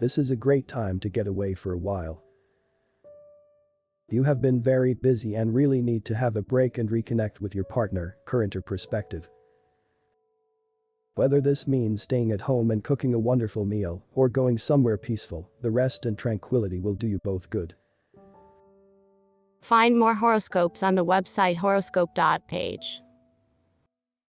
This is a great time to get away for a while. You have been very busy and really need to have a break and reconnect with your partner, current or prospective. Whether this means staying at home and cooking a wonderful meal or going somewhere peaceful, the rest and tranquility will do you both good. Find more horoscopes on the website horoscope.page.